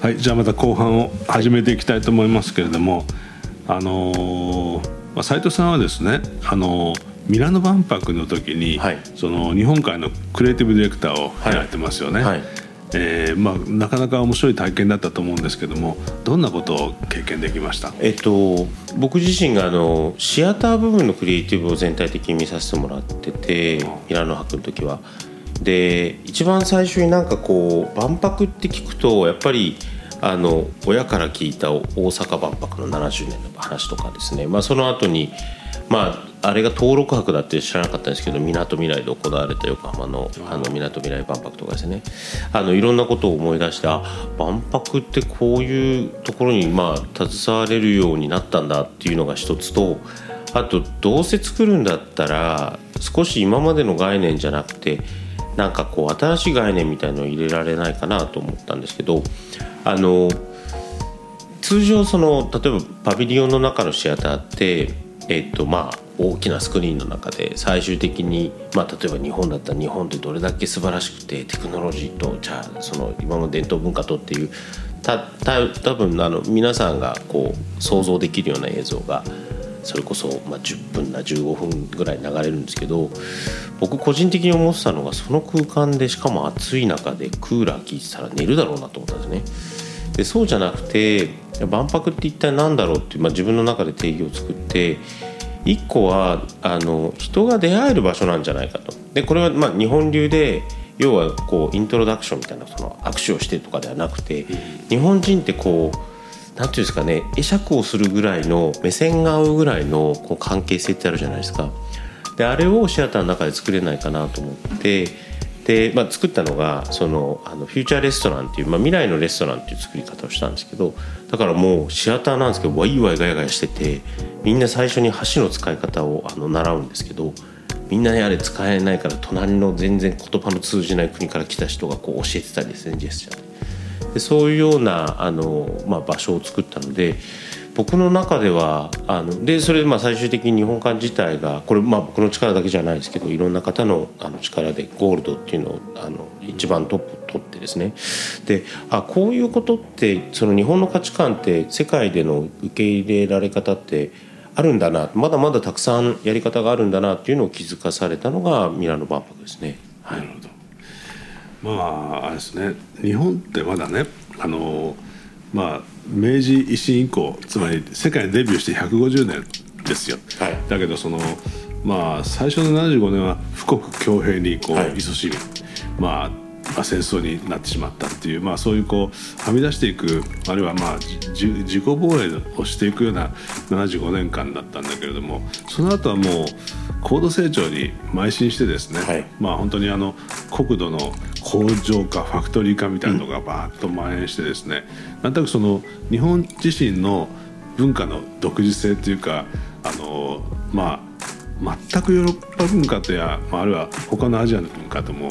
はいじゃあまた後半を始めていきたいと思いますけれども、あのーまあ、斉藤さんはですね、あのーミラノ万博の時に、はい。その日本海のクリエイティブディレクターをやられてますよね。はい。えーまあ、なかなか面白い体験だったと思うんですけどもどんなことを経験できました？えっと、僕自身があのシアター部分のクリエイティブを全体的に見させてもらっててミラノ博の時は。で一番最初になんかこう万博って聞くとやっぱりあの親から聞いた大阪万博の70年の話とかですね、まあ、その後にまああれが登録博だって知らなかったんですけどみなとみらいで行われた横浜のみなとみらい万博とかですね。あのいろんなことを思い出してあ万博ってこういうところにまあ携われるようになったんだっていうのが一つとあとどうせ作るんだったら少し今までの概念じゃなくてなんかこう新しい概念みたいのを入れられないかなと思ったんですけどあの通常その例えばパビリオンの中のシアターって、えっとまあ、大きなスクリーンの中で最終的に、まあ、例えば日本だったら日本ってどれだけ素晴らしくてテクノロジーとじゃあその今の伝統文化とっていうたた多分あの皆さんがこう想像できるような映像がそれこそ、まあ、10分な15分ぐらい流れるんですけど僕個人的に思ってたのがその空間でしかも暑い中でクーラー効いてたら寝るだろうなと思ったんですね。でそうじゃなくて万博って一体何だろうっていう、まあ、自分の中で定義を作って一個はあの人が出会える場所なんじゃないかと。でこれはまあ日本流で要はこうイントロダクションみたいなその握手をしてとかではなくて日本人ってこうなんていうんですかね会釈をするぐらいの目線が合うぐらいのこう関係性ってあるじゃないですか。であれをシアターの中で作れないかなと思ってで、まあ、作ったのがそのあのフューチャーレストランっていう、まあ、未来のレストランっていう作り方をしたんですけどだからもうシアターなんですけどワイワイガヤガヤしててみんな最初に箸の使い方をあの習うんですけどみんなねあれ使えないから隣の全然言葉の通じない国から来た人がこう教えてたりですねジェスチャーで。でそういうようなあの、まあ、場所を作ったので僕の中ではあのでそれでまあ最終的に日本館自体がこれまあ僕の力だけじゃないですけどいろんな方のあの力でゴールドっていうのをあの一番トップ取ってですね。であこういうことってその日本の価値観って世界での受け入れられ方ってあるんだなまだまだたくさんやり方があるんだなっていうのを気づかされたのがミラノ万博ですね。はい、まああれですね。日本ってまだねあのまあ明治維新以降つまり世界にデビューして150年ですよ、はい。だけどそのまあ最初の75年は富国強兵にこうはい。勤しみ、まあまあ戦争になってしまったっていう、まあ、そういうこうはみ出していくあるいはまあじ自己防衛をしていくような75年間だったんだけれどもその後はもう高度成長に邁進してですね、はい。まあ本当にあの国土の工場化ファクトリー化みたいなのがバーッと蔓延してですね、なんとなくその日本自身の文化の独自性というかあのまあ全くヨーロッパ文化とや、まあ、あるいは他のアジアの文化とも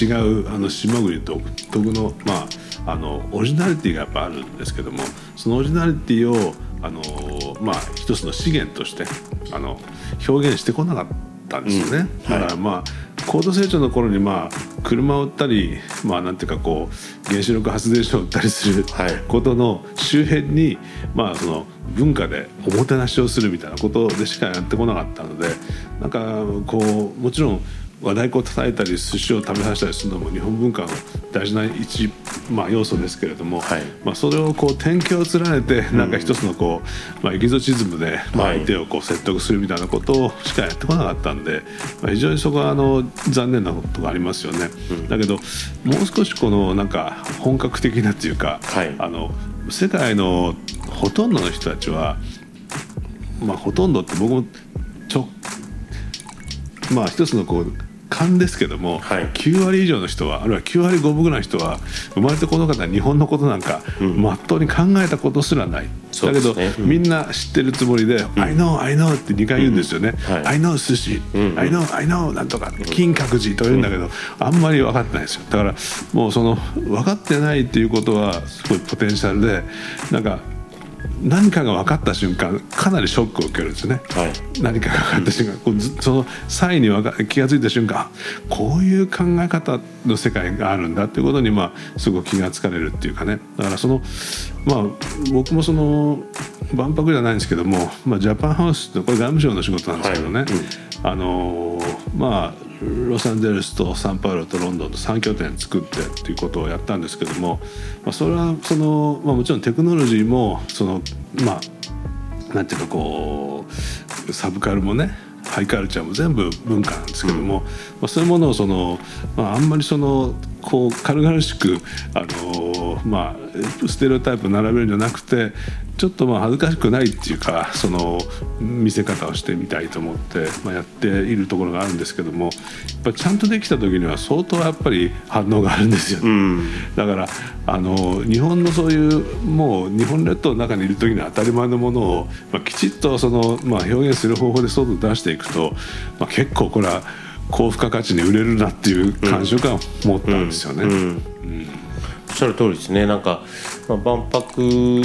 違う、あの島国独特の,、まあ、あのオリジナリティがやっぱあるんですけどもそのオリジナリティをあのまあ一つの資源としてあの表現してこなかったんですよね。うん。はい。だからまあ高度成長の頃にまあ車を売ったりまあなんていうかこう原子力発電所を売ったりするはい。ことの周辺にまあその文化でおもてなしをするみたいなことでしかやってこなかったのでなんかこうもちろん和太鼓を叩いたり寿司を食べさせたりするのも日本文化の大事な一、まあ、要素ですけれども、はい。まあ、それをこう典型を連ねてなんか一つのこう、まあ、エキゾチズムで、まあ、はい。相手をこう説得するみたいなことしかやってこなかったんで、まあ、非常にそこはあの残念なことがありますよね。だけどもう少しこのなんか本格的なっていうか、はい。あの世界のほとんどの人たちはまあほとんどって僕もちょまあ一つのこう勘ですけども、はい。9割以上の人はあるいは9割5分ぐらいの人は生まれてこの方は日本のことなんかまっとうに考えたことすらない、そうだけど、うん。みんな知ってるつもりで「I know I know」って2回言うんですよね「はい。I know 寿司」I know I know」なんとか「金閣寺」とか言うんだけど、あんまり分かってないですよ。だからもうその分かってないっていうことはすごいポテンシャルでなんか何かが分かった瞬間かなりショックを受けるんですね、はい、何かが分かった瞬間、こうずその際に気が付いた瞬間あこういう考え方の世界があるんだっていうことに、まあ、すごく気が付かれるっていうかね。だからそのまあ僕もその万博じゃないんですけども、まあ、ジャパンハウスってこれ外務省の仕事なんですけどね、はいあのまあロサンゼルスとサンパウロとロンドンと3拠点作ってっていうことをやったんですけども、まあ、それはその、まあ、もちろんテクノロジーもそのまあなんていうかこうサブカルもねハイカルチャーも全部文化なんですけども、まあ、そういうものをその、まあ、あんまりそのこう軽々しくあの、まあ、ステレオタイプ並べるんじゃなくてちょっとまあ恥ずかしくないっていうかその見せ方をしてみたいと思って、まあ、やっているところがあるんですけどもやっぱりちゃんとできた時には相当やっぱり反応があるんですよ、うん。だからあの日本のそういうもう日本列島の中にいる時に当たり前のものを、まあ、きちっとその、まあ、表現する方法で外に出していくと、まあ、結構これは高付加価値に売れるなっていう感触が持ったんですよね。うんおっしゃる通りですね。なんか、まあ、万博、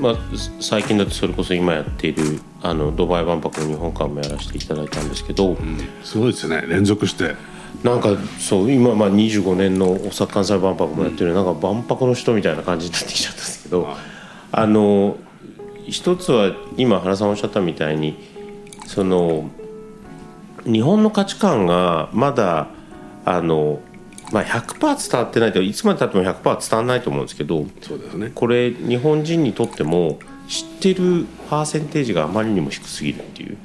まあ、最近だとそれこそ今やっているあのドバイ万博の日本館もやらせていただいたんですけど、すごいですよね。連続して。なんかそう今、まあ、25年の大阪・関西万博もやってる、なんか万博の人みたいな感じになってきちゃったんですけど、はい。あの一つは今原さんおっしゃったみたいにその日本の価値観がまだあの、まあ、100%伝わってないといつまでたっても100%伝わらないと思うんですけどそうですね。これ日本人にとっても知ってるパーセンテージがあまりにも低すぎるっていう。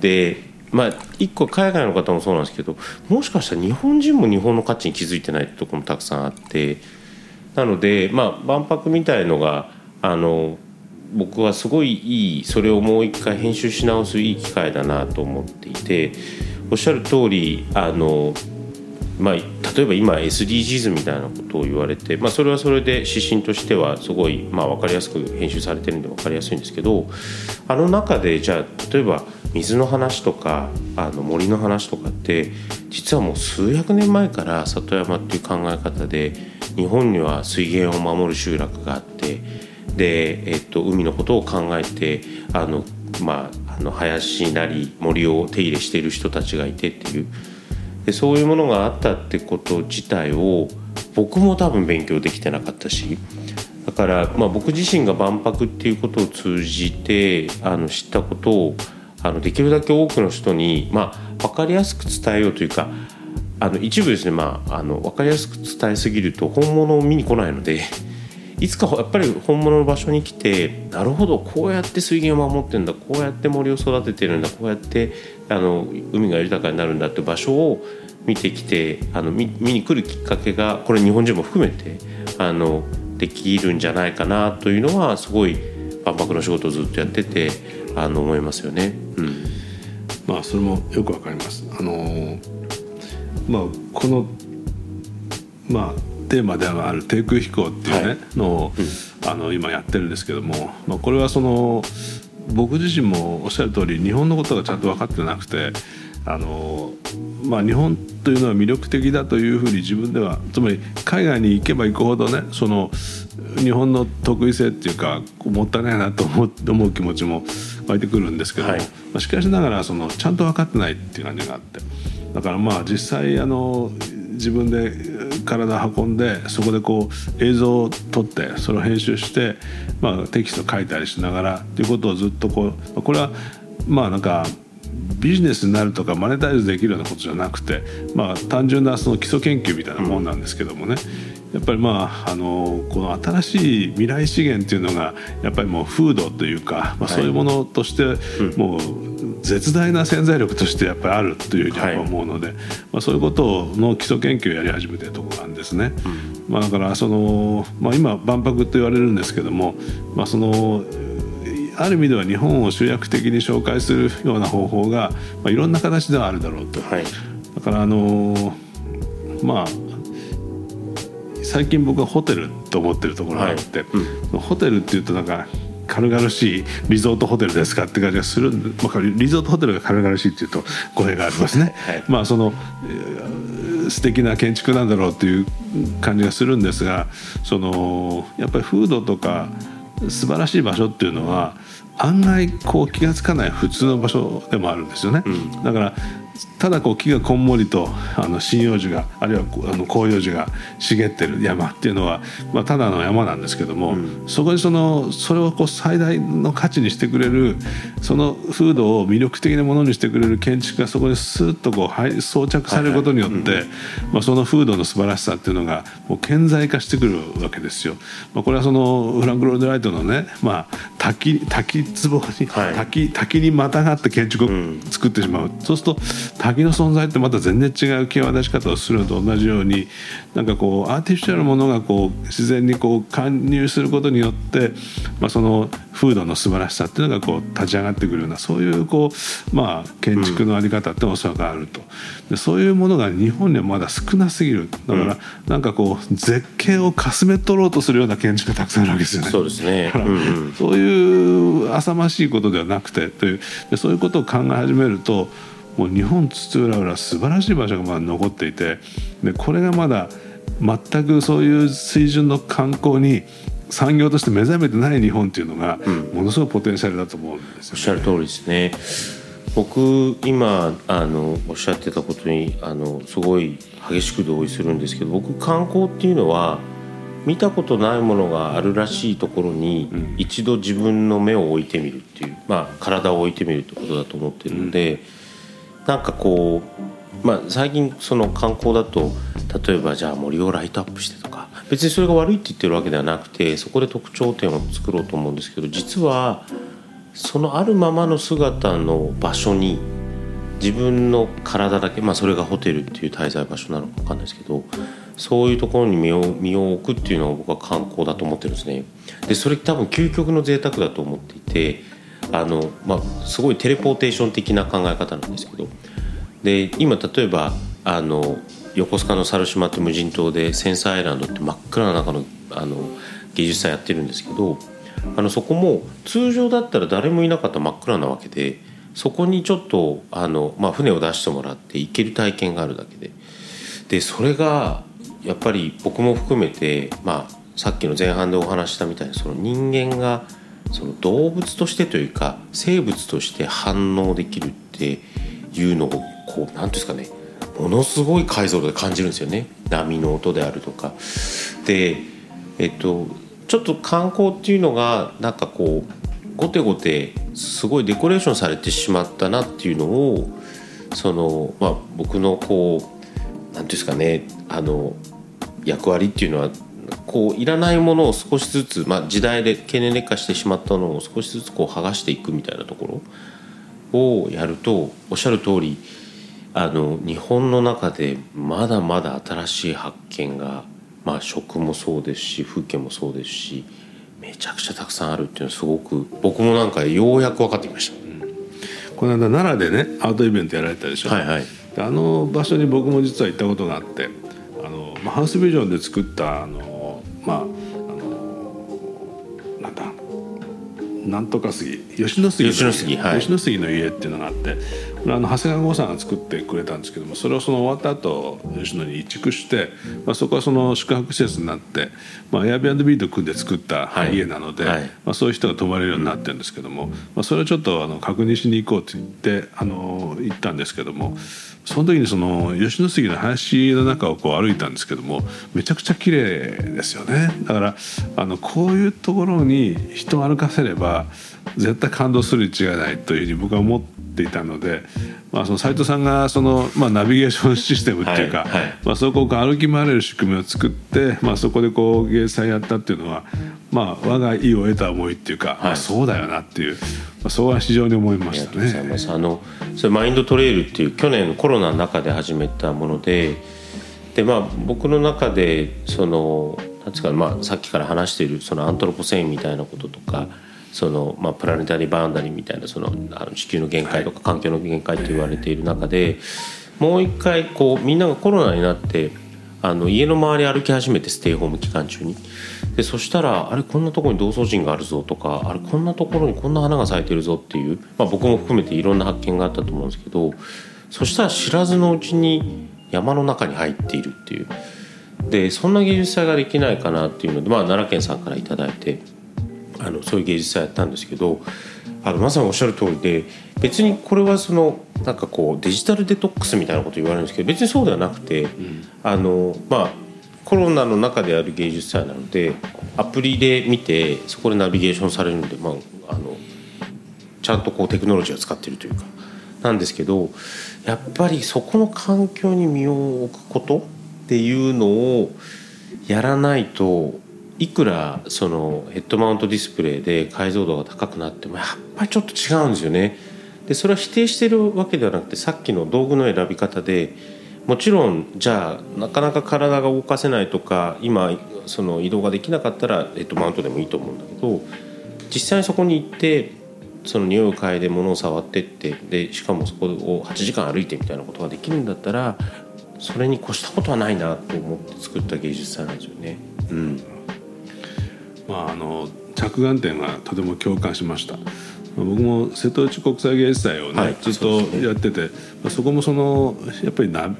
でまあ一個海外の方もそうなんですけどもしかしたら日本人も日本の価値に気づいてないところもたくさんあってなのでまあ万博みたいのがあの僕はすごいいいそれをもう一回編集し直すいい機会だなと思っていておっしゃる通りあのまあ、例えば今 SDGs みたいなことを言われて、まあ、それはそれで指針としてはすごい、まあ、分かりやすく編集されてるんで分かりやすいんですけどあの中でじゃあ例えば水の話とかあの森の話とかって実はもう数百年前から里山っていう考え方で日本には水源を守る集落があってで、えっと、海のことを考えてあの、まあ、あの林なり森を手入れしている人たちがいてっていう。でそういうものがあったってこと自体を僕も多分勉強できてなかったしだから、まあ、僕自身が万博っていうことを通じてあの知ったことをあのできるだけ多くの人に、まあ、分かりやすく伝えようというかあの一部ですね、まあ、あの分かりやすく伝えすぎると本物を見に来ないので。いつかやっぱり本物の場所に来てなるほどこうやって水源を守ってんだこうやって森を育ててるんだこうやってあの海が豊かになるんだって場所を見てきてあの見見に来るきっかけがこれ日本人も含めてあのできるんじゃないかなというのはすごい万博の仕事をずっとやっててあの思いますよね。うんまあそれもよくわかります。あのまあこのまあテーマである低空飛行っていうね、はい。のを、あの今やってるんですけども、まあこれはその僕自身もおっしゃる通り日本のことがちゃんと分かってなくて。あのまあ、日本というのは魅力的だというふうに自分ではつまり海外に行けば行くほどねその日本の得意性っていうかもったいないなと思う思う気持ちも湧いてくるんですけども、はい。まあ、しかしながらそのちゃんと分かってないっていう感じがあって。だからまあ実際あの自分で体運んでそこでこう映像を撮ってそれを編集して、まあ、テキスト書いたりしながらっていうことをずっとこうこれはまあなんかビジネスになるとかマネタイズできるようなことじゃなくて、まあ、単純なその基礎研究みたいなもんなんですけどもね、やっぱりまああのこの新しい未来資源っていうのがやっぱりもう風土というか、まあ、そういうものとしてもう絶大な潜在力としてやっぱりあるというふうに思うので、まあ、そういうことの基礎研究をやり始めてるところなんですね。まあ、だからその、まあ、今万博と言われるんですけども、まあ、そのある意味では日本を集約的に紹介するような方法が、まあ、いろんな形ではあるだろうと。はいだからあのまあ最近僕はホテルと思ってるところがあって、ホテルっていうとなんか軽々しいリゾートホテルですかって感じがするんで、まあ、リゾートホテルが軽々しいっていうと語弊がありますね。はいまあそのえー素敵な建築なんだろうっていう感じがするんですがそのやっぱり風土とか素晴らしい場所っていうのは案外こう気が付かない普通の場所でもあるんですよね。だからただこう木がこんもりとあの針葉樹があるいはあの広葉樹が茂ってる山っていうのは、まあ、ただの山なんですけども、うん、そこにそのそれをこう最大の価値にしてくれるその風土を魅力的なものにしてくれる建築がそこにスーッとこう装着されることによって、まあ、その風土の素晴らしさっていうのがもう顕在化してくるわけですよ。まあ、これはそのフランク・ロードライトのね、まあ、滝滝壺に、はい、滝滝にまたがって建築を作ってしまう、うん、そうすると滝の存在ってまた全然違う際立ち方をするのと同じようになんかこうアーティフィシャルなものがこう自然にこう貫入することによって、まあ、その風土の素晴らしさっていうのがこう立ち上がってくるようなそういうこう、まあ、建築の在り方っておそらくあると。でそういうものが日本にはまだ少なすぎる。だから、なんかこう絶景をかすめ取ろうとするような建築がたくさんあるわけですよね。そうですね、うんうん、そういう浅ましいことではなくてというでそういうことを考え始めるともう日本津々浦々素晴らしい場所がまだ残っていてでこれがまだ全くそういう水準の観光に産業として目覚めてない日本っていうのが、ものすごいポテンシャルだと思うんですよ、ね、おっしゃる通りですね。僕今あのおっしゃってたことにあのすごい激しく同意するんですけど僕観光っていうのは見たことないものがあるらしいところに一度自分の目を置いてみるっていう、まあ、体を置いてみるってことだと思ってるので、なんかこう、まあ、最近その観光だと例えばじゃあ森をライトアップしてとか別にそれが悪いって言ってるわけではなくてそこで特徴点を作ろうと思うんですけど実はそのあるままの姿の場所に自分の体だけ、まあ、それがホテルっていう滞在場所なのか分かんないですけどそういうところに身を身を置くっていうのが僕は観光だと思ってるんですね。でそれ多分究極の贅沢だと思っていてあの、まあ、すごいテレポーテーション的な考え方なんですけど。で今例えばあの横須賀の猿島って無人島でセンサーアイランドって真っ暗な中のあの芸術祭やってるんですけどあのそこも通常だったら誰もいなかった真っ暗なわけでそこにちょっとあの、まあ、船を出してもらって行ける体験があるだけで。でそれがやっぱり僕も含めて、まあ、さっきの前半でお話したみたいにその人間がその動物としてというか生物として反応できるっていうのをこう何ていうんですかねものすごい解像度で感じるんですよね波の音であるとか。でえっとちょっと観光っていうのがなんかこう後手後手すごいデコレーションされてしまったなっていうのをその、まあ、僕のこう何ていうんですかねあの役割っていうのはこういらないものを少しずつ、まあ、時代で経年劣化してしまったのを少しずつこう剥がしていくみたいなところをやるとおっしゃる通りあの日本の中でまだまだ新しい発見が、まあ、食もそうですし風景もそうですしめちゃくちゃたくさんあるっていうのはすごく僕もなんかようやく分かってきました、うん、この間奈良でねアートイベントやられたでしょ、はいはい、あの場所に僕も実は行ったことがあってあの、まあ、ハウスビジョンで作ったあのまああのなんだなんとか杉吉野杉吉野杉,、はい、吉野杉の家っていうのがあってあの長谷川剛さんが作ってくれたんですけどもそれをその終わった後吉野に移築して、まあ、そこはその宿泊施設になって、まあ、Airbnb と組んで作った家なので、はい。はい、まあ、そういう人が泊まれるようになってるんですけども、まあ、それをちょっとあの確認しに行こうって言ってあの行ったんですけどもその時にその吉野杉の林の中をこう歩いたんですけどもめちゃくちゃ綺麗ですよね。だからあのこういうところに人を歩かせれば絶対感動するに違いないというふうに僕は思っていたので、まあ、その斉藤さんがその、まあ、ナビゲーションシステムっていうか、はいはい、まあ、そこを歩き回れる仕組みを作って、まあ、そこでこう芸祭やったっていうのは、まあ、我が意を得た思いっていうか、はい、まあ、そうだよなっていう、まあ、そうは非常に思いましたね。ああのそれマインドトレイルっていう去年コロナの中で始めたものでで、まあ、僕の中でそのなんですか、まあ、さっきから話しているそのアントロポセインみたいなこととか。その、まあ、プラネタリーバウンダリーみたいなそのあの地球の限界とか環境の限界と言われている中でもう一回こうみんながコロナになってあの家の周り歩き始めてステイホーム期間中にでそしたらあれこんなところに同窓人があるぞとかあれこんなところにこんな花が咲いてるぞっていう、まあ、僕も含めていろんな発見があったと思うんですけどそしたら知らずのうちに山の中に入っているっていうでそんな芸術祭ができないかなっていうので、まあ、奈良県さんから頂いて。あのそういう芸術祭やったんですけどあのまさにおっしゃる通りで別にこれはそのなんかこうデジタルデトックスみたいなこと言われるんですけど別にそうではなくて、うん、あのまあコロナの中である芸術祭なのでアプリで見てそこでナビゲーションされるんで、まあ、あのちゃんとこうテクノロジーを使っているというかなんですけどやっぱりそこの環境に身を置くことっていうのをやらないといくらそのヘッドマウントディスプレイで解像度が高くなってもやっぱりちょっと違うんですよね。でそれは否定してるわけではなくてさっきの道具の選び方でもちろんじゃあなかなか体が動かせないとか今その移動ができなかったらヘッドマウントでもいいと思うんだけど実際にそこに行ってその匂いを嗅いで物を触ってってでしかもそこを8時間歩いてみたいなことができるんだったらそれに越したことはないなと思って作った芸術祭なんですよね。うんまあ、あの着眼点がとても共感しました。僕も瀬戸内国際芸術祭をね、はい、ずっとやっててそ,、そこもそのやっぱりな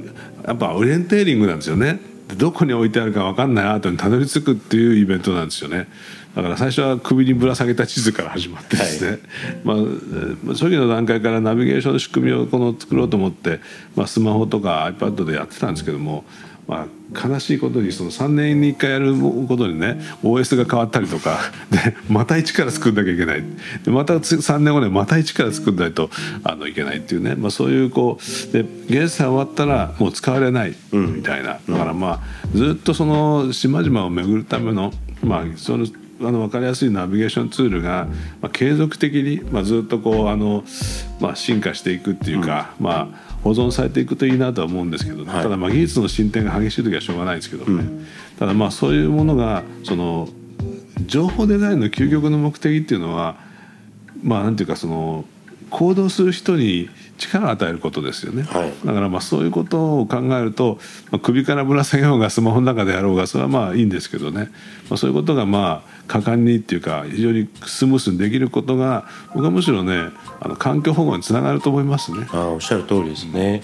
やっぱオリエンテーリングなんですよね。どこに置いてあるか分かんないアートにたどり着くっていうイベントなんですよね。だから最初は首にぶら下げた地図から始まってですね、はい、まあ、初期の段階からナビゲーションの仕組みをこの作ろうと思って、まあ、スマホとか iPad でやってたんですけどもまあ、悲しいことにその3年に1回やることにね OS が変わったりとか でまた一から作んなきゃいけない。でまた3年後にまた一から作んないとあのいけないっていうね、まあ、そういうこうで芸術祭終わったらもう使われないみたいな、うん、だからまあずっとその島々を巡るためのまあそのあの分かりやすいナビゲーションツールが、まあ、継続的に、まあ、ずっとこうあの、まあ、進化していくっていうか、うん、まあ保存されていくといいなとは思うんですけど、ね。はい、ただまあ技術の進展が激しい時はしょうがないですけどね、うん、ただまあそういうものがその情報デザインの究極の目的っていうのはまあなんていうかその行動する人に力を与えることですよね、はい、だからまあそういうことを考えると、まあ、首からぶら下げようがスマホの中でやろうがそれはまあいいんですけどね、まあ、そういうことがまあ果敢にっていうか非常にスムースにできることが僕はむしろねあの環境保護につながると思いますね。あおっしゃる通りですね、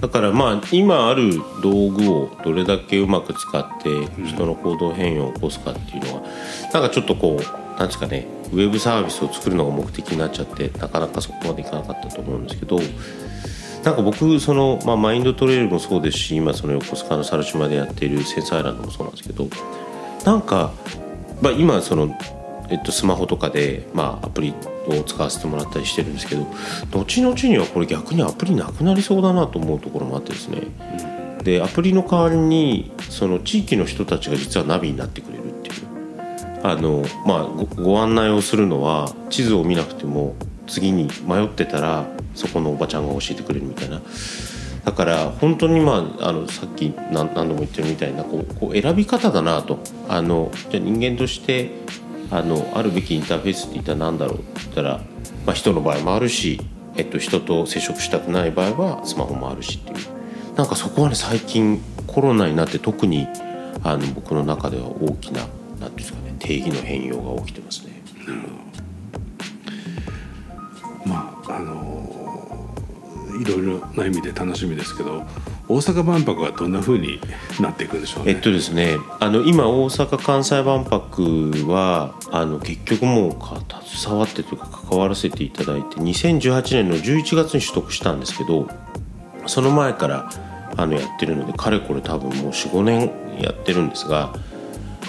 だからまあ今ある道具をどれだけうまく使って人の行動変容を起こすかっていうのはなんかちょっとこうなんですかねウェブサービスを作るのが目的になっちゃってなかなかそこまでいかなかったと思うんですけどなんか僕その、まあ、マインドトレイルもそうですし今その横須賀の猿島でやっているセンサーアイランドもそうなんですけどなんかまあ、今その、えっと、スマホとかで、まあ、アプリを使わせてもらったりしてるんですけど後々にはこれ逆にアプリなくなりそうだなと思うところもあってですね、うん、でアプリの代わりにその地域の人たちが実はナビになってくれるあの、まあご、案内をするのは地図を見なくても次に迷ってたらそこのおばちゃんが教えてくれるみたいな。だから本当にまああのさっき何何度も言ってるみたいなこうこう選び方だなとあのじゃ人間としてあのあるべきインターフェースって言ったら何だろうって言ったら、まあ、人の場合もあるし、えっと、人と接触したくない場合はスマホもあるしっていうなんかそこはね最近コロナになって特にあの僕の中では大きな何ですかね定義の変容が起きてますね。まああのいろいろな意味で楽しみですけど大阪万博はどんなふうになっていくんでしょう、ね、えっとですねあの今大阪・関西万博はあの結局もう携わってというか関わらせていただいて2018年の11月に取得したんですけどその前からあのやってるのでかれこれ多分もう45年やってるんですが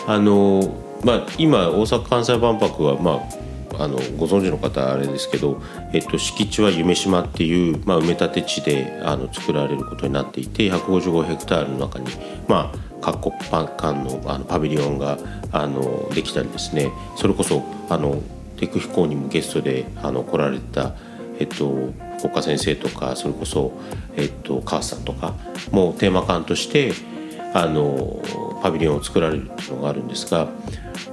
あの、まあ、今大阪・関西万博はまああのご存知の方あれですけど、えっと、敷地は夢島っていう、まあ、埋め立て地であの作られることになっていて155ヘクタールの中に、まあ、各国間のあのパビリオンがあのできたりですね。それこそあのテク飛行にもゲストであの来られた、えっと、福岡先生とかそれこそ、えっと、川さんとかもテーマ館としてあのパビリオンを作られるっていうのがあるんですが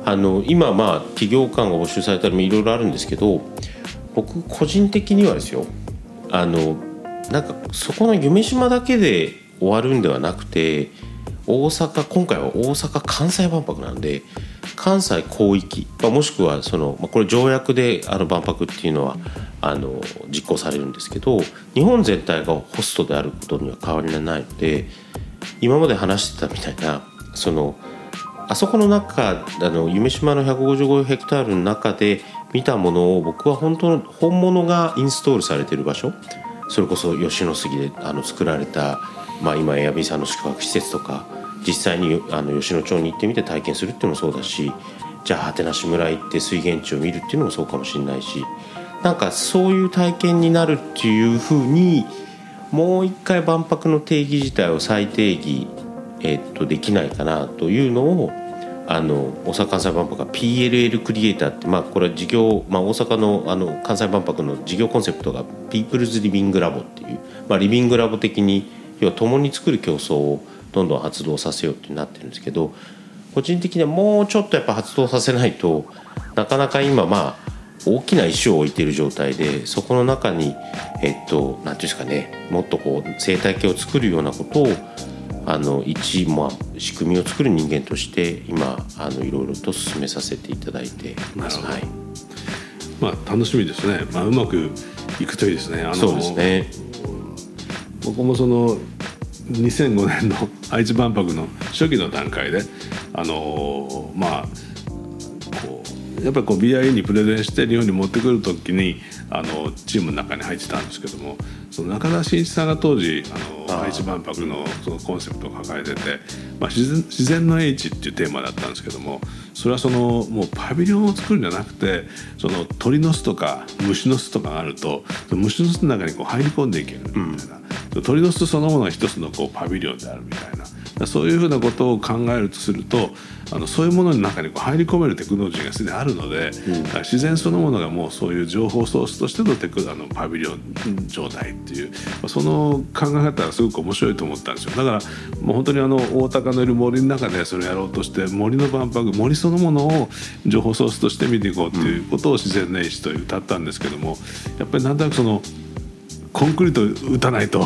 あの今まあ企業間が募集されたりもいろいろあるんですけど僕個人的にはですよあのなんかそこの夢島だけで終わるんではなくて大阪今回は大阪・関西万博なんで関西広域、まあ、もしくはその、まあ、これ条約であの万博っていうのはあの実行されるんですけど日本全体がホストであることには変わりがないので今まで話してたみたいなそのあそこの中あの夢島の155ヘクタールの中で見たものを僕は本当の本物がインストールされてる場所。それこそ吉野杉であの作られた、まあ、今エアビーさんの宿泊施設とか実際にあの吉野町に行ってみて体験するっていうのもそうだしじゃあ果てなし村行って水源地を見るっていうのもそうかもしれないしなんかそういう体験になるっていうふうにもう一回万博の定義自体を再定義、えっと、できないかなというのをあの大阪・関西万博が PLL クリエイターって、まあ、これは事業、まあ、大阪のあの関西万博の事業コンセプトがピープルズ・リビング・ラボっていう、まあ、リビングラボ的に要は共に作る競争をどんどん発動させようってなってるんですけど個人的にはもうちょっとやっぱ発動させないとなかなか今まあ大きな石を置いている状態でそこの中にえっと何ていうんですかねもっとこう生態系を作るようなことをあの一、まあ、仕組みを作る人間として今あのいろいろと進めさせていただいてます。はいまあ、楽しみですね、まあ、うまくいくといいですね。あのそうですね僕もその2005年の愛知万博の初期の段階であのまあこうやっぱりこう BIE にプレゼンして日本に持ってくる時にあのチームの中に入ってたんですけどもその中田真一さんが当時あの愛知万博のそのコンセプトを抱えてて、まあ、自然自然の英知っていうテーマだったんですけどもそれはそのもうパビリオンを作るんじゃなくてその鳥の巣とか虫の巣とかがあると虫の巣の中にこう入り込んでいけるみたいな、うん、鳥の巣そのものが一つのこうパビリオンであるみたいな。そういうふうなことを考えるとするとあのそういうものの中にこう入り込めるテクノロジーがすでにあるので、うん、自然そのものがもうそういう情報ソースとしてのテクあのパビリオン状態っていうその考え方がすごく面白いと思ったんですよだからもう本当にあの大高のいる森の中でそれをやろうとして森の万博森そのものを情報ソースとして見ていこうっていうことを自然年始と歌ったんですけどもやっぱりなんとなくその。コンクリート打たないと、うん、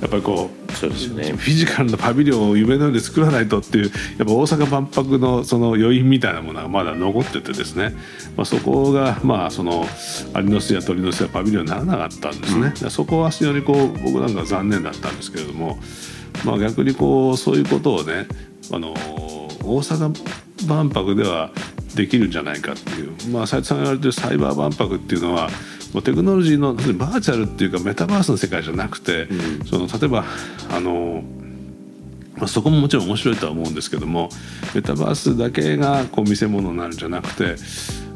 やっぱりこうそうですよ、ね、フィジカルなパビリオンを夢のように作らないとっていうやっぱ大阪万博のその余韻みたいなものがまだ残っててですね、まあ、そこがまあそのアリの巣や鳥の巣やパビリオンにならなかったんですね、うん、そこは非常にこう僕なんか残念だったんですけれども、まあ、逆にこうそういうことをねあの大阪万博ではできるんじゃないかっていう、まあ、斉藤さんが言われてるサイバー万博っていうのはもうテクノロジーのバーチャルっていうかメタバースの世界じゃなくて、うん、その例えばあのまあ、そこももちろん面白いとは思うんですけどもメタバースだけがこう見せ物になるんじゃなくて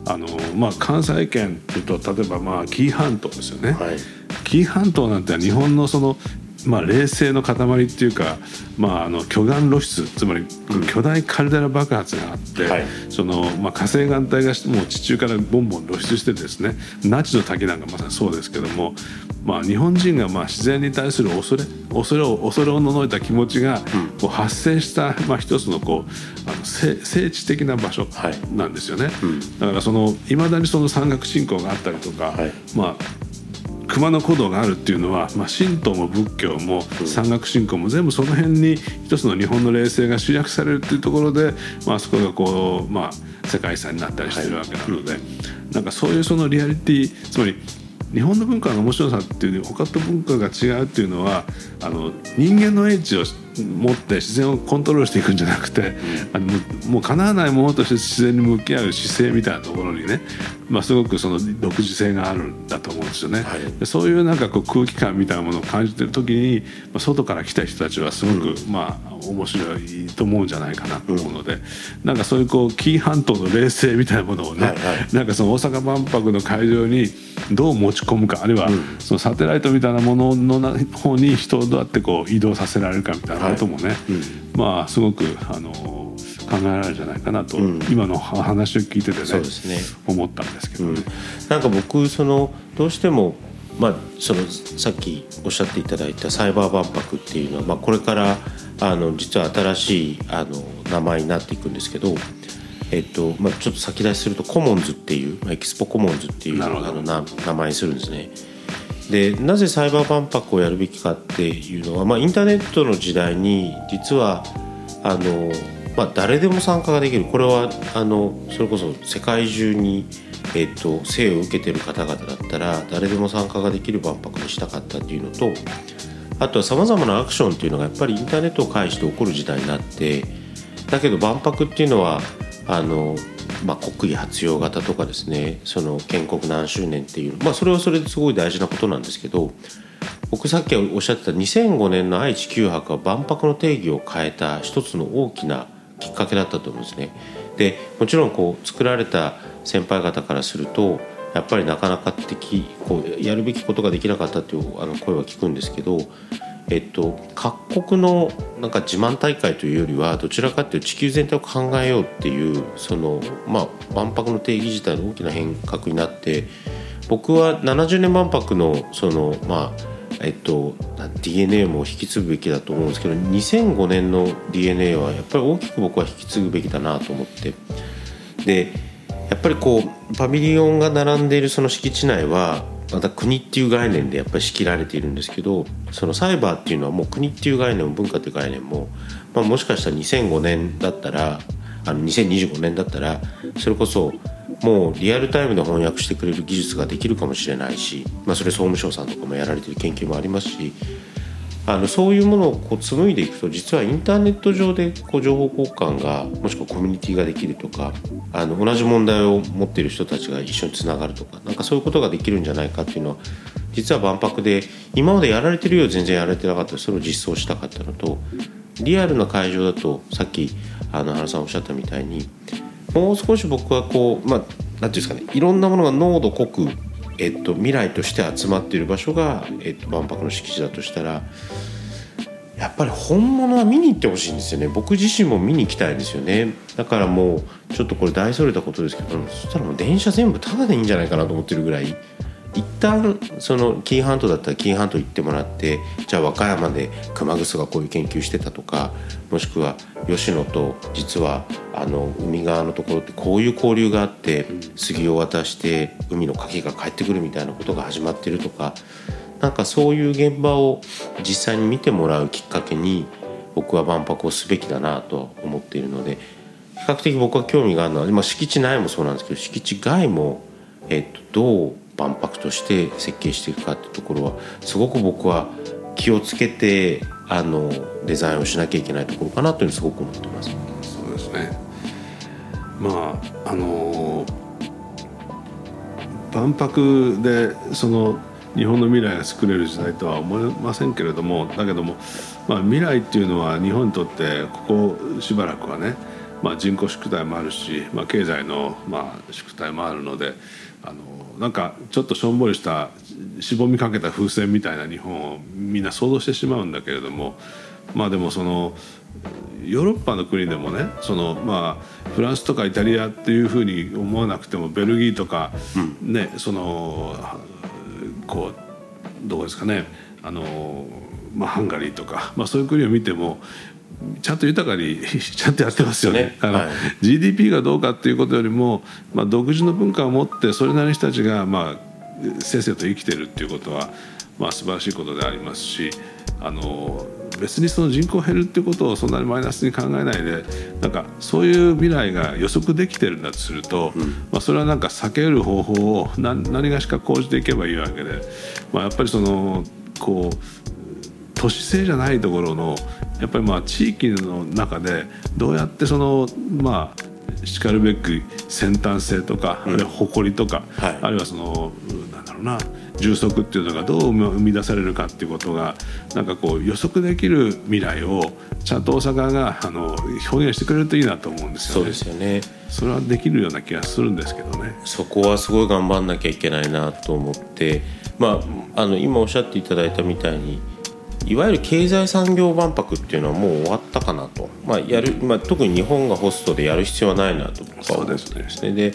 あの、まあ、関西圏っていうと例えばまあ紀伊半島ですよね。はい、紀伊半島なんて日本のそのまあ、冷静の塊っていうか、まあ、あの巨岩露出つまり巨大カルデラ爆発があって、はい、そのまあ、火星岩帯がもう地中からボンボン露出してですねナチの滝なんかまさにそうですけども、まあ、日本人がまあ自然に対する恐れ恐れを恐れをののいた気持ちがこう発生した、まあ、一つのこうあの聖地的な場所なんですよね。はいうん、だからその未だにその山岳信仰があったりとか、はい、まあ熊野古道があるっていうのは、まあ、神道も仏教も山岳信仰も全部その辺に一つの日本の霊性が集約されるっていうところで、まあそこがこう、まあ、世界遺産になったりしてるわけなので、はい、なんかそういうそのリアリティつまり日本の文化の面白さっていう他と文化が違うっていうのはあの人間の英知を持って自然をコントロールしていくんじゃなくて、あのもう叶わないものとして自然に向き合う姿勢みたいなところにね、まあ、すごくその独自性があるんだと思うんですよね。はい、そういうなんかこう空気感みたいなものを感じてる時に、まあ、外から来た人たちはすごく、うん、まあ面白いと思うんじゃないかなと思うので、うん、なんかそういうこう紀伊半島の冷静みたいなものをね、はいはい、なんかその大阪万博の会場にどう持ち込むかあるいはそのサテライトみたいなものの方に人をどうやってこう移動させられるかみたいなこともね、はい。うん、まあすごくあの考えられるんじゃないかなと、うん、今の話を聞いててね、ね、思ったんですけどね。なんか僕そのどうしてもまあ、そのさっきおっしゃっていただいたサイバー万博っていうのは、まあ、これからあの実は新しいあの名前になっていくんですけど、えっとまあ、ちょっと先出しするとコモンズっていうエキスポコモンズっていうあのな名前にするんですね。でなぜサイバー万博をやるべきかっていうのは、まあ、インターネットの時代に実はあの、まあ、誰でも参加ができる。これはあのそれこそ世界中に、えっと、生を受けてる方々だったら誰でも参加ができる万博にしたかったっていうのとあとはさまざまなアクションっていうのがやっぱりインターネットを介して起こる時代になってだけど万博っていうのはあの、まあ、国威発揚型とかですねその建国何周年っていう、まあ、それはそれですごい大事なことなんですけど僕さっきおっしゃってた2005年の愛・知九博は万博の定義を変えた一つの大きなきっかけだったと思うんですね。でもちろんこう作られた先輩方からするとやっぱりなかなか的こうやるべきことができなかったっていうあの声は聞くんですけど、えっと、各国のなんか自慢大会というよりはどちらかというと地球全体を考えようっていうその、まあ、万博の定義自体の大きな変革になって僕は70年万博のそのまあえっと、DNA も引き継ぐべきだと思うんですけど2005年の DNA はやっぱり大きく僕は引き継ぐべきだなと思って。でやっぱりこうパビリオンが並んでいるその敷地内はまた国っていう概念でやっぱり仕切られているんですけどそのサイバーっていうのはもう国っていう概念も文化っていう概念も、まあ、もしかしたら2005年だったらあの2025年だったらそれこそもうリアルタイムで翻訳してくれる技術ができるかもしれないし、まあ、それ総務省さんとかもやられてる研究もありますしあのそういうものをこう紡いでいくと実はインターネット上でこう情報交換がもしくはコミュニティができるとかあの同じ問題を持っている人たちが一緒につながるとかなんかそういうことができるんじゃないかっていうのは実は万博で今までやられてるよう全然やられてなかったそれを実装したかったのとリアルな会場だとさっきあの原さんおっしゃったみたいにもう少し僕はこうまあ何ていうんですかねいろんなものが濃度濃く、えっと、未来として集まっている場所が、えっと、万博の敷地だとしたらやっぱり本物は見に行ってほしいんですよね。僕自身も見に行きたいですよね。だからもうちょっとこれ大それたことですけどそしたらもう電車全部タダでいいんじゃないかなと思ってるぐらい一旦その紀伊半島だったら紀伊半島行ってもらってじゃあ和歌山で熊楠がこういう研究してたとかもしくは吉野と実はあの海側のところってこういう交流があって杉を渡して海の牡蠣が帰ってくるみたいなことが始まってるとかなんかそういう現場を実際に見てもらうきっかけに僕は万博をすべきだなと思っているので比較的僕は興味があるのは、ま、敷地内もそうなんですけど敷地外も、えっと、どう万博として設計していくかってところはすごく僕は気をつけてあのデザインをしなきゃいけないところかなというのすごく思ってます。そうですねまああの万博でその日本の未来が作れる時代とは思いませんけれどもだけども、まあ、未来っていうのは日本にとってここしばらくはね、まあ、人口宿題もあるし、まあ、経済のまあ宿題もあるのでなんかちょっとしょんぼりしたしぼみかけた風船みたいな日本をみんな想像してしまうんだけれどもまあでもそのヨーロッパの国でもねそのまあフランスとかイタリアっていうふうに思わなくてもベルギーとか、ね、うん、そのこうどこですかねあの、まあ、ハンガリーとか、まあ、そういう国を見てもちゃんと豊かに ちゃんとやってますよね。あの、はい、GDP がどうかっていうことよりも、まあ、独自の文化を持ってそれなりに人たちが、まあ、せっせと生きてるっていうことは、まあ、素晴らしいことでありますしあの別にその人口減るっていうことをそんなにマイナスに考えないでなんかそういう未来が予測できてるんだとすると、うん、まあ、それはなんか避ける方法を何何がしか講じていけばいいわけで、まあ、やっぱりそのこう都市性じゃないところのやっぱりまあ地域の中でどうやってそのまあしかるべく先端性とか、うん、あるいは誇りとか、はい、あるいはそのなんだろうな充足っていうのがどう生み出されるかっていうことがなんかこう予測できる未来をちゃんと大阪があの表現してくれるといいなと思うんですよね。そうですよねそれはできるような気がするんですけどね。そこはすごい頑張んなきゃいけないなと思って、まあ、あの今おっしゃっていただいたみたいにいわゆる経済産業万博っていうのはもう終わったかなと、まあやるまあ、特に日本がホストでやる必要はないなと僕は思ってですね。で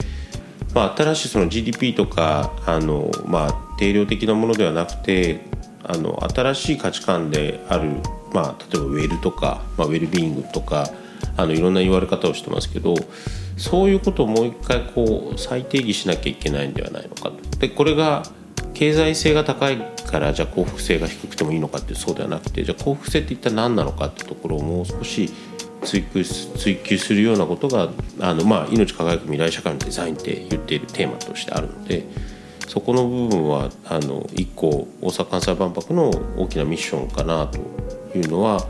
まあ、新しいその GDP とかあの、まあ、定量的なものではなくてあの新しい価値観である、まあ、例えばウェルとか、まあ、ウェルビーイングとかあのいろんな言われ方をしてますけどそういうことをもう一回こう再定義しなきゃいけないんではないのかと。でこれが経済性が高いからじゃあ幸福性が低くてもいいのかってそうではなくてじゃあ幸福性って一体何なのかってところをもう少し追求追求するようなことがあの、まあ、命輝く未来社会のデザインって言っているテーマとしてあるのでそこの部分はあの一個大阪・関西万博の大きなミッションかなというのは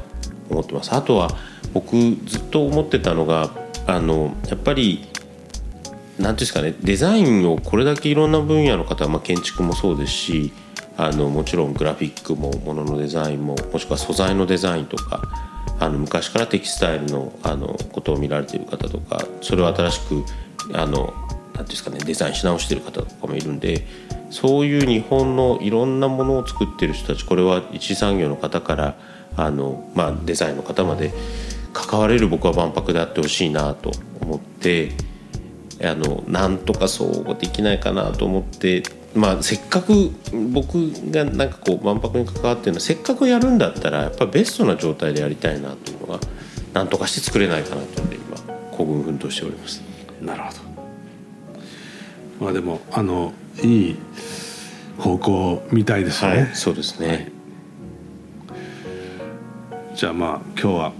思ってます。あとは僕ずっと思ってたのがあのやっぱり何ていうんですかねデザインをこれだけいろんな分野の方、まあ、建築もそうですしあのもちろんグラフィックももののデザインももしくは素材のデザインとかあの昔からテキスタイルのあのことを見られている方とかそれを新しくあのなんですかねデザインし直してる方とかもいるんでそういう日本のいろんなものを作ってる人たちこれは一次産業の方からあの、まあ、デザインの方まで関われる僕は万博であってほしいなと思ってあのなんとかそうできないかなと思って、まあ、せっかく僕がなんかこう万博に関わってるのはせっかくやるんだったらやっぱベストな状態でやりたいなというのがなんとかして作れないかなというので今孤軍奮闘しております。なるほど。まあでもあのいい方向みたいですね、はい、そうですね、はい、じゃあまあ今日は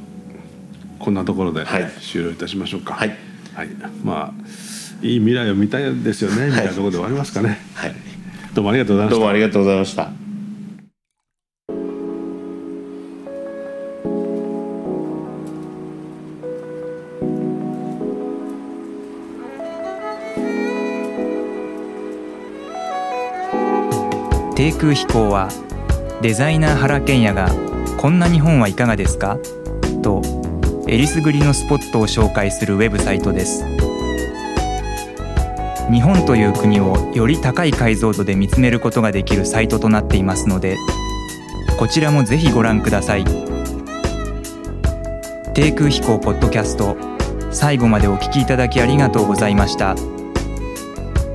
こんなところで終了いたしましょうか。はい、はい、まあいい未来を見たいですよねみたいなところで終わりますかね。はい。どうもありがとうございました。どうもありがとうございました。低空飛行はデザイナー原賢也がこんな日本はいかがですか？とえりすぐりのスポットを紹介するウェブサイトです日本という国をより高い解像度で見つめることができるサイトとなっていますのでこちらもぜひご覧ください低空飛行ポッドキャスト最後までお聴きいただきありがとうございました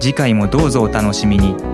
次回もどうぞお楽しみに。